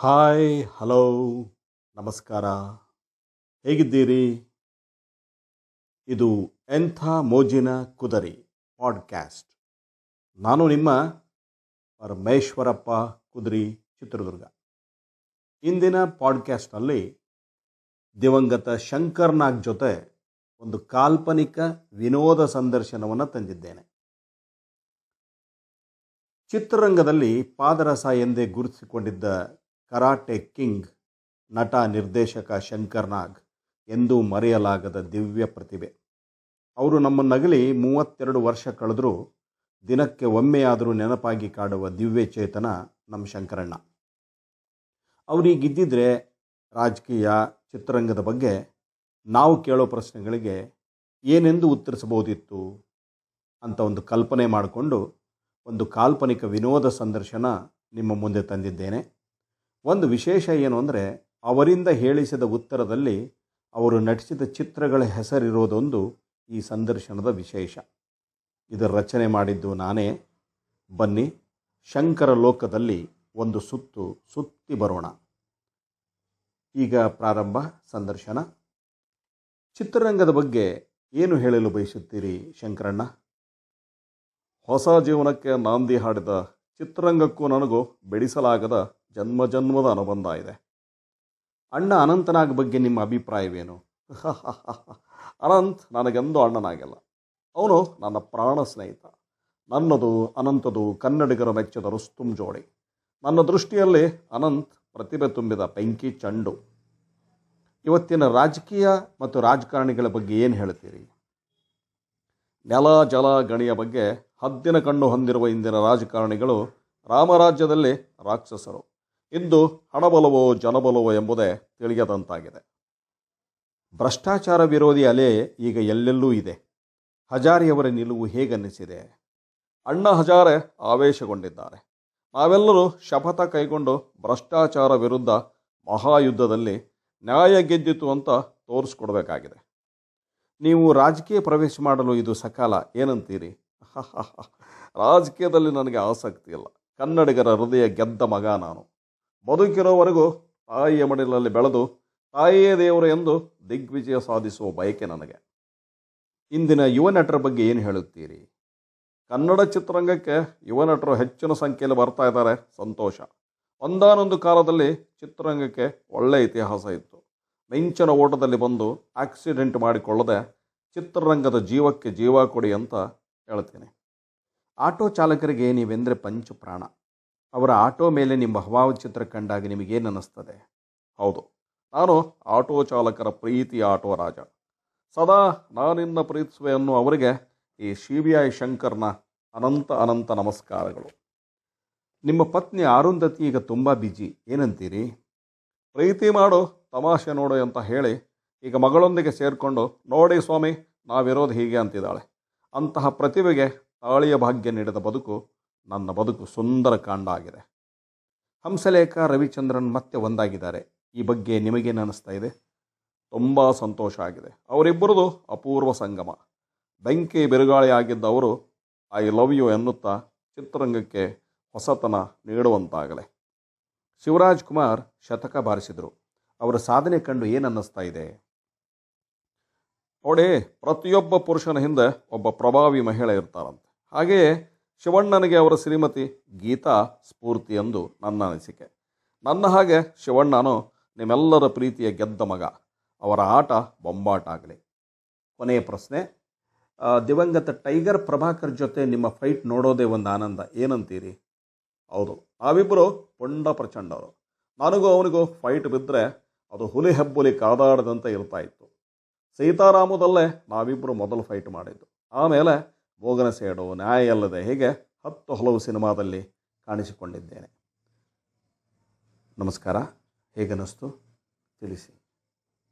Hi, hello, ನಮಸ್ಕಾರ. ಹೇಗಿದ್ದೀರಿ? ಇದು ಎಂಥ ಮೋಜಿನ ಕುದರಿ ಪಾಡ್ಕ್ಯಾಸ್ಟ್. ನಾನು ನಿಮ್ಮ ಪರಮೇಶ್ವರಪ್ಪ ಕುದರಿ ಚಿತ್ರದುರ್ಗ. ಇಂದಿನ ಪಾಡ್ಕ್ಯಾಸ್ಟ್ನಲ್ಲಿ ದಿವಂಗತ ಶಂಕರ್ನಾಗ್ ಜೊತೆ ಒಂದು ಕಾಲ್ಪನಿಕ ವಿನೋದ ಸಂದರ್ಶನವನ್ನು ತಂದಿದ್ದೇನೆ. ಚಿತ್ರರಂಗದಲ್ಲಿ ಪಾದರಸ ಎಂದೇ ಗುರುತಿಸಿಕೊಂಡಿದ್ದ ಕರಾಟೆ ಕಿಂಗ್ ನಟ ನಿರ್ದೇಶಕ ಶಂಕರ್ ನಾಗ್ ಎಂದೂ ಮರೆಯಲಾಗದ ದಿವ್ಯ ಪ್ರತಿಭೆ. ಅವರು ನಮ್ಮನ್ನಗಲಿ ಮೂವತ್ತೆರಡು ವರ್ಷ ಕಳೆದರೂ ದಿನಕ್ಕೆ ಒಮ್ಮೆಯಾದರೂ ನೆನಪಾಗಿ ಕಾಡುವ ದಿವ್ಯ ಚೇತನ ನಮ್ಮ ಶಂಕರಣ್ಣ. ಅವರಿಗಿದ್ದಿದ್ರೆ ರಾಜಕೀಯ, ಚಿತ್ರರಂಗದ ಬಗ್ಗೆ ನಾವು ಕೇಳೋ ಪ್ರಶ್ನೆಗಳಿಗೆ ಏನೆಂದು ಉತ್ತರಿಸಬಹುದಿತ್ತು ಅಂತ ಒಂದು ಕಲ್ಪನೆ ಮಾಡಿಕೊಂಡು ಒಂದು ಕಾಲ್ಪನಿಕ ವಿನೋದ ಸಂದರ್ಶನ ನಿಮ್ಮ ಮುಂದೆ ತಂದಿದ್ದೇನೆ. ಒಂದು ವಿಶೇಷ ಏನು ಅಂದರೆ ಅವರಿಂದ ಹೇಳಿಸಿದ ಉತ್ತರದಲ್ಲಿ ಅವರು ನಟಿಸಿದ ಚಿತ್ರಗಳ ಹೆಸರಿರೋದೊಂದು ಈ ಸಂದರ್ಶನದ ವಿಶೇಷ. ಇದರ ರಚನೆ ಮಾಡಿದ್ದು ನಾನೇ. ಬನ್ನಿ, ಶಂಕರ ಲೋಕದಲ್ಲಿ ಒಂದು ಸುತ್ತು ಸುತ್ತಿ ಬರೋಣ. ಈಗ ಪ್ರಾರಂಭ, ಸಂದರ್ಶನ. ಚಿತ್ರರಂಗದ ಬಗ್ಗೆ ಏನು ಹೇಳಲು ಬಯಸುತ್ತೀರಿ, ಶಂಕರಣ್ಣ? ಹೊಸ ಜೀವನಕ್ಕೆ ನಾಂದಿ ಹಾಡಿದ ಚಿತ್ರರಂಗಕ್ಕೂ ನನಗೂ ಬೆಳೆಸಲಾಗದ ಜನ್ಮ ಜನ್ಮದ ಅನುಬಂಧ ಇದೆ. ಅಣ್ಣ ಅನಂತನಾಗ ಬಗ್ಗೆ ನಿಮ್ಮ ಅಭಿಪ್ರಾಯವೇನು? ಅನಂತ್ ನನಗೆಂದು ಅಣ್ಣನಾಗಿಲ್ಲ. ಅವನು ನನ್ನ ಪ್ರಾಣ ಸ್ನೇಹಿತ. ನನ್ನದು, ಅನಂತದು, ಕನ್ನಡಿಗರ ಮೆಚ್ಚದ ರುಸ್ತುಂ ಜೋಡಿ. ನನ್ನ ದೃಷ್ಟಿಯಲ್ಲಿ ಅನಂತ್ ಪ್ರತಿಭೆ ತುಂಬಿದ ಬೆಂಕಿ ಚಂಡು. ಇವತ್ತಿನ ರಾಜಕೀಯ ಮತ್ತು ರಾಜಕಾರಣಿಗಳ ಬಗ್ಗೆ ಏನು ಹೇಳ್ತೀರಿ? ನೆಲ, ಜಲ, ಗಣಿಯ ಬಗ್ಗೆ ಹದ್ದಿನ ಕಣ್ಣು ಹೊಂದಿರುವ ಇಂದಿನ ರಾಜಕಾರಣಿಗಳು ರಾಮರಾಜ್ಯದಲ್ಲಿ ರಾಕ್ಷಸರು. ಇಂದು ಹಣಬಲವೋ ಜನಬಲವೋ ಎಂಬುದೇ ತಿಳಿಯದಂತಾಗಿದೆ. ಭ್ರಷ್ಟಾಚಾರ ವಿರೋಧಿ ಅಲೆ ಈಗ ಎಲ್ಲೆಲ್ಲೂ ಇದೆ. ಹಜಾರಿಯವರ ನಿಲುವು ಹೇಗನ್ನಿಸಿದೆ? ಅಣ್ಣ ಹಜಾರೆ ಆವೇಶಗೊಂಡಿದ್ದಾರೆ. ನಾವೆಲ್ಲರೂ ಶಪಥ ಕೈಗೊಂಡು ಭ್ರಷ್ಟಾಚಾರ ವಿರುದ್ಧ ಮಹಾಯುದ್ಧದಲ್ಲಿ ನ್ಯಾಯ ಗೆದ್ದಿತು ಅಂತ ತೋರಿಸ್ಕೊಡ್ಬೇಕಾಗಿದೆ. ನೀವು ರಾಜಕೀಯ ಪ್ರವೇಶ ಮಾಡಲು ಇದು ಸಕಾಲ ಏನಂತೀರಿ? ರಾಜಕೀಯದಲ್ಲಿ ನನಗೆ ಆಸಕ್ತಿ ಇಲ್ಲ. ಕನ್ನಡಿಗರ ಹೃದಯ ಗೆದ್ದ ಮಗ ನಾನು. ಬದುಕಿರೋವರೆಗೂ ತಾಯಿಯ ಮಡಿಲಲ್ಲಿ ಬೆಳೆದು ತಾಯಿಯೇ ದೇವರು ಎಂದು ದಿಗ್ವಿಜಯ ಸಾಧಿಸುವ ಬಯಕೆ ನನಗೆ. ಇಂದಿನ ಯುವ ನಟರ ಬಗ್ಗೆ ಏನು ಹೇಳುತ್ತೀರಿ? ಕನ್ನಡ ಚಿತ್ರರಂಗಕ್ಕೆ ಯುವ ನಟರು ಹೆಚ್ಚಿನ ಸಂಖ್ಯೆಯಲ್ಲಿ ಬರ್ತಾ ಇದ್ದಾರೆ, ಸಂತೋಷ. ಒಂದಾನೊಂದು ಕಾಲದಲ್ಲಿ ಚಿತ್ರರಂಗಕ್ಕೆ ಒಳ್ಳೆಯ ಇತಿಹಾಸ ಇತ್ತು. ಮಿಂಚನ ಓಟದಲ್ಲಿ ಬಂದು ಆಕ್ಸಿಡೆಂಟ್ ಮಾಡಿಕೊಳ್ಳದೆ ಚಿತ್ರರಂಗದ ಜೀವಕ್ಕೆ ಜೀವ ಕೊಡಿ ಅಂತ ಹೇಳ್ತೀನಿ. ಆಟೋ ಚಾಲಕರಿಗೆ ನೀವೆಂದರೆ ಪಂಚ ಪ್ರಾಣ ಅವರ ಆಟೋ ಮೇಲೆ ನಿಮ್ಮ ಭಾವಚಿತ್ರ ಕಂಡಾಗ ನಿಮಗೇನು ಅನ್ನಿಸ್ತದೆ? ಹೌದು. ನಾನು ಆಟೋ ಚಾಲಕರ ಪ್ರೀತಿಯ ಆಟೋ ರಾಜ. ಸದಾ ನಾನಿನ್ನ ಪ್ರೀತಿಸುವೆ ಅನ್ನೋ ಅವರಿಗೆ ಈ ಸಿ ಬಿ ಐ ಶಂಕರ್ನ ಅನಂತ ಅನಂತ ನಮಸ್ಕಾರಗಳು. ನಿಮ್ಮ ಪತ್ನಿ ಅರುಂಧತಿ ಈಗ ತುಂಬ ಬಿಜಿ ಏನಂತೀರಿ? ಪ್ರೀತಿ ಮಾಡು, ತಮಾಷೆ ನೋಡು ಅಂತ ಹೇಳಿ ಈಗ ಮಗಳೊಂದಿಗೆ ಸೇರಿಕೊಂಡು, ನೋಡಿ ಸ್ವಾಮಿ, ನಾವಿರೋದು ಹೀಗೆ ಅಂತಿದ್ದಾಳೆ. ಅಂತಹ ಪ್ರತಿಭೆಗೆ ತಾಳಿಯ ಭಾಗ್ಯ ನೀಡಿದ ಬದುಕು ನನ್ನ ಬದುಕು ಸುಂದರ ಕಾಂಡ ಆಗಿದೆ ಹಂಸಲೇಖ ರವಿಚಂದ್ರನ್ ಮತ್ತೆ ಒಂದಾಗಿದ್ದಾರೆ. ಈ ಬಗ್ಗೆ ನಿಮಗೇನು ಅನ್ನಿಸ್ತಾ ಇದೆ? ತುಂಬ ಸಂತೋಷ ಆಗಿದೆ. ಅವರಿಬ್ಬರದು ಅಪೂರ್ವ ಸಂಗಮ. ಬೆಂಕಿ ಬಿರುಗಾಳಿ ಆಗಿದ್ದ ಅವರು, ಐ ಲವ್ ಯು ಎನ್ನುತ್ತಾ ಚಿತ್ರರಂಗಕ್ಕೆ ಹೊಸತನ ನೀಡುವಂತಾಗಲೇ. ಶಿವರಾಜ್ ಕುಮಾರ್ ಶತಕ ಬಾರಿಸಿದರು. ಅವರ ಸಾಧನೆ ಕಂಡು ಏನು ಅನ್ನಿಸ್ತಾ ಇದೆ? ನೋಡಿ, ಪ್ರತಿಯೊಬ್ಬ ಪುರುಷನ ಹಿಂದೆ ಒಬ್ಬ ಪ್ರಭಾವಿ ಮಹಿಳೆ ಇರ್ತಾರಂತೆ. ಹಾಗೆಯೇ ಶಿವಣ್ಣನಿಗೆ ಅವರ ಶ್ರೀಮತಿ ಗೀತಾ ಸ್ಫೂರ್ತಿ ಎಂದು ನನ್ನ ಅನಿಸಿಕೆ. ನನ್ನ ಹಾಗೆ ಶಿವಣ್ಣನು ನಿಮ್ಮೆಲ್ಲರ ಪ್ರೀತಿಯ ಗೆದ್ದ ಮಗ. ಅವರ ಆಟ ಬೊಂಬಾಟ ಆಗಲಿ ಕೊನೆಯ ಪ್ರಶ್ನೆ ದಿವಂಗತ ಟೈಗರ್ ಪ್ರಭಾಕರ್ ಜೊತೆ ನಿಮ್ಮ ಫೈಟ್ ನೋಡೋದೇ ಒಂದು ಆನಂದ. ಏನಂತೀರಿ? ಹೌದು ನಾವಿಬ್ಬರು ಪುಂಡ ಪ್ರಚಂಡವರು ನನಗೂ ಅವನಿಗೂ ಫೈಟ್ ಬಿದ್ದರೆ ಅದು ಹುಲಿ ಹೆಬ್ಬುಲಿ ಕಾದಾಡದಂತೆ ಇರ್ತಾ ಇತ್ತು. ಸೀತಾರಾಮದಲ್ಲೇ ನಾವಿಬ್ಬರು ಮೊದಲು ಫೈಟ್ ಮಾಡಿದ್ದು. ಆಮೇಲೆ ಭೋಗನ ಸೇಡು ನ್ಯಾಯ ಅಲ್ಲದೆ ಹೀಗೆ ಹತ್ತು ಹಲವು ಸಿನಿಮಾದಲ್ಲಿ ಕಾಣಿಸಿಕೊಂಡಿದ್ದೇನೆ. ನಮಸ್ಕಾರ ಹೇಗನ್ನಿಸ್ತು ತಿಳಿಸಿ.